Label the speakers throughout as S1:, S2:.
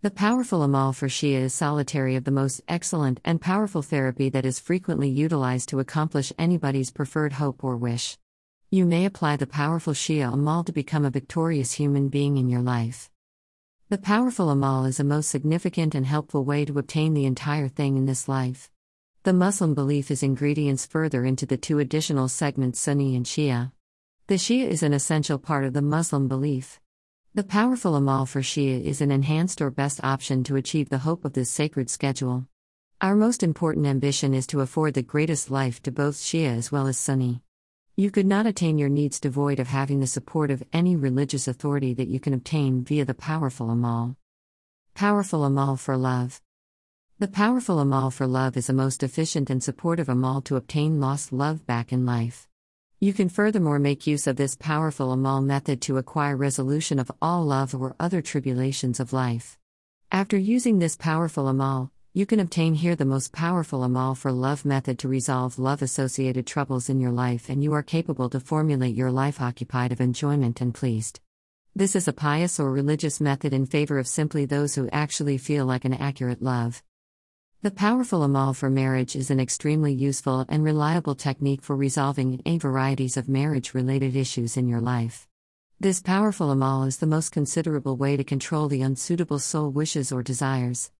S1: The powerful Amal for Shia is solitary of the most excellent and powerful therapy that is frequently utilized to accomplish anybody's preferred hope or wish. You may apply the powerful Shia Amal to become a victorious human being in your life. The powerful Amal is a most significant and helpful way to obtain the entire thing in this life. The Muslim belief is ingredients further into the two additional segments Sunni and Shia. The Shia is an essential part of the Muslim belief. The powerful Amal for Shia is an enhanced or best option to achieve the hope of this sacred schedule. Our most important ambition is to afford the greatest life to both Shia as well as Sunni. You could not attain your needs devoid of having the support of any religious authority that you can obtain via the powerful Amal. Powerful Amal for Love The powerful Amal for Love is a most efficient and supportive Amal to obtain lost love back in life. You can furthermore make use of this powerful Amal method to acquire resolution of all love or other tribulations of life. After using this powerful Amal, you can obtain here the most powerful Amal for love method to resolve love associated troubles in your life, and you are capable to formulate your life occupied of enjoyment and pleased. This is a pious or religious method in favor of simply those who actually feel like an accurate love. The powerful amal for marriage is an extremely useful and reliable technique for resolving a varieties of marriage related issues in your life. This powerful amal is the most considerable way to control the unsuitable soul wishes or desires.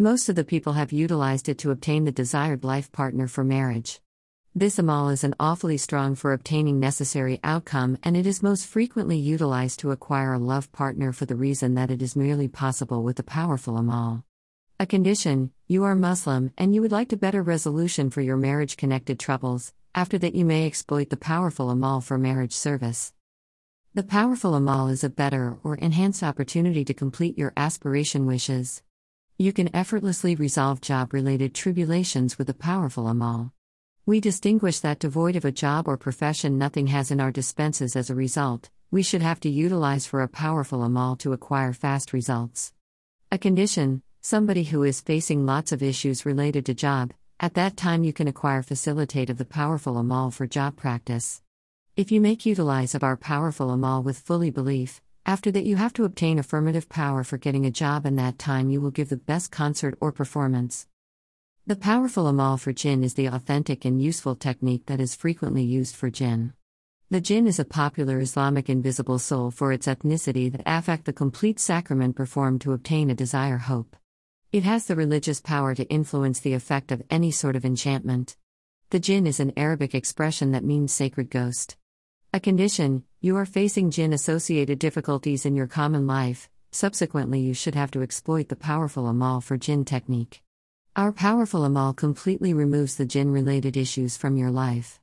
S1: Most of the people have utilized it to obtain the desired life partner for marriage. This amal is an awfully strong for obtaining necessary outcome and it is most frequently utilized to acquire a love partner for the reason that it is merely possible with the powerful amal. A condition you are Muslim and you would like to better resolution for your marriage connected troubles, after that, you may exploit the powerful Amal for marriage service. The powerful Amal is a better or enhanced opportunity to complete your aspiration wishes. You can effortlessly resolve job related tribulations with the powerful Amal. We distinguish that devoid of a job or profession nothing has in our dispenses as a result, we should have to utilize for a powerful Amal to acquire fast results. A condition, somebody who is facing lots of issues related to job, at that time you can acquire facilitate of the powerful amal for job practice. If you make utilize of our powerful amal with fully belief, after that you have to obtain affirmative power for getting a job and that time you will give the best concert or performance. The powerful amal for jinn is the authentic and useful technique that is frequently used for jinn. The jinn is a popular Islamic invisible soul for its ethnicity that affect the complete sacrament performed to obtain a desire hope. It has the religious power to influence the effect of any sort of enchantment. The jinn is an Arabic expression that means sacred ghost. A condition, you are facing jinn associated difficulties in your common life, subsequently, you should have to exploit the powerful amal for jinn technique. Our powerful amal completely removes the jinn related issues from your life.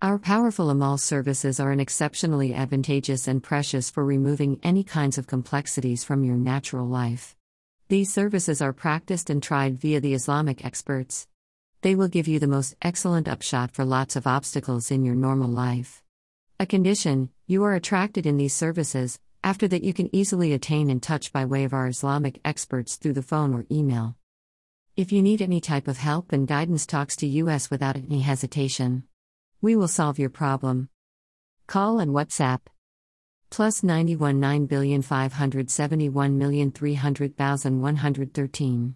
S1: Our powerful amal services are an exceptionally advantageous and precious for removing any kinds of complexities from your natural life. These services are practiced and tried via the Islamic experts. They will give you the most excellent upshot for lots of obstacles in your normal life. A condition you are attracted in these services, after that, you can easily attain in touch by way of our Islamic experts through the phone or email. If you need any type of help and guidance, talks to us without any hesitation. We will solve your problem. Call and WhatsApp plus 91 9,571,300,113.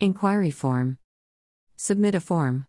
S1: Inquiry form. Submit a form.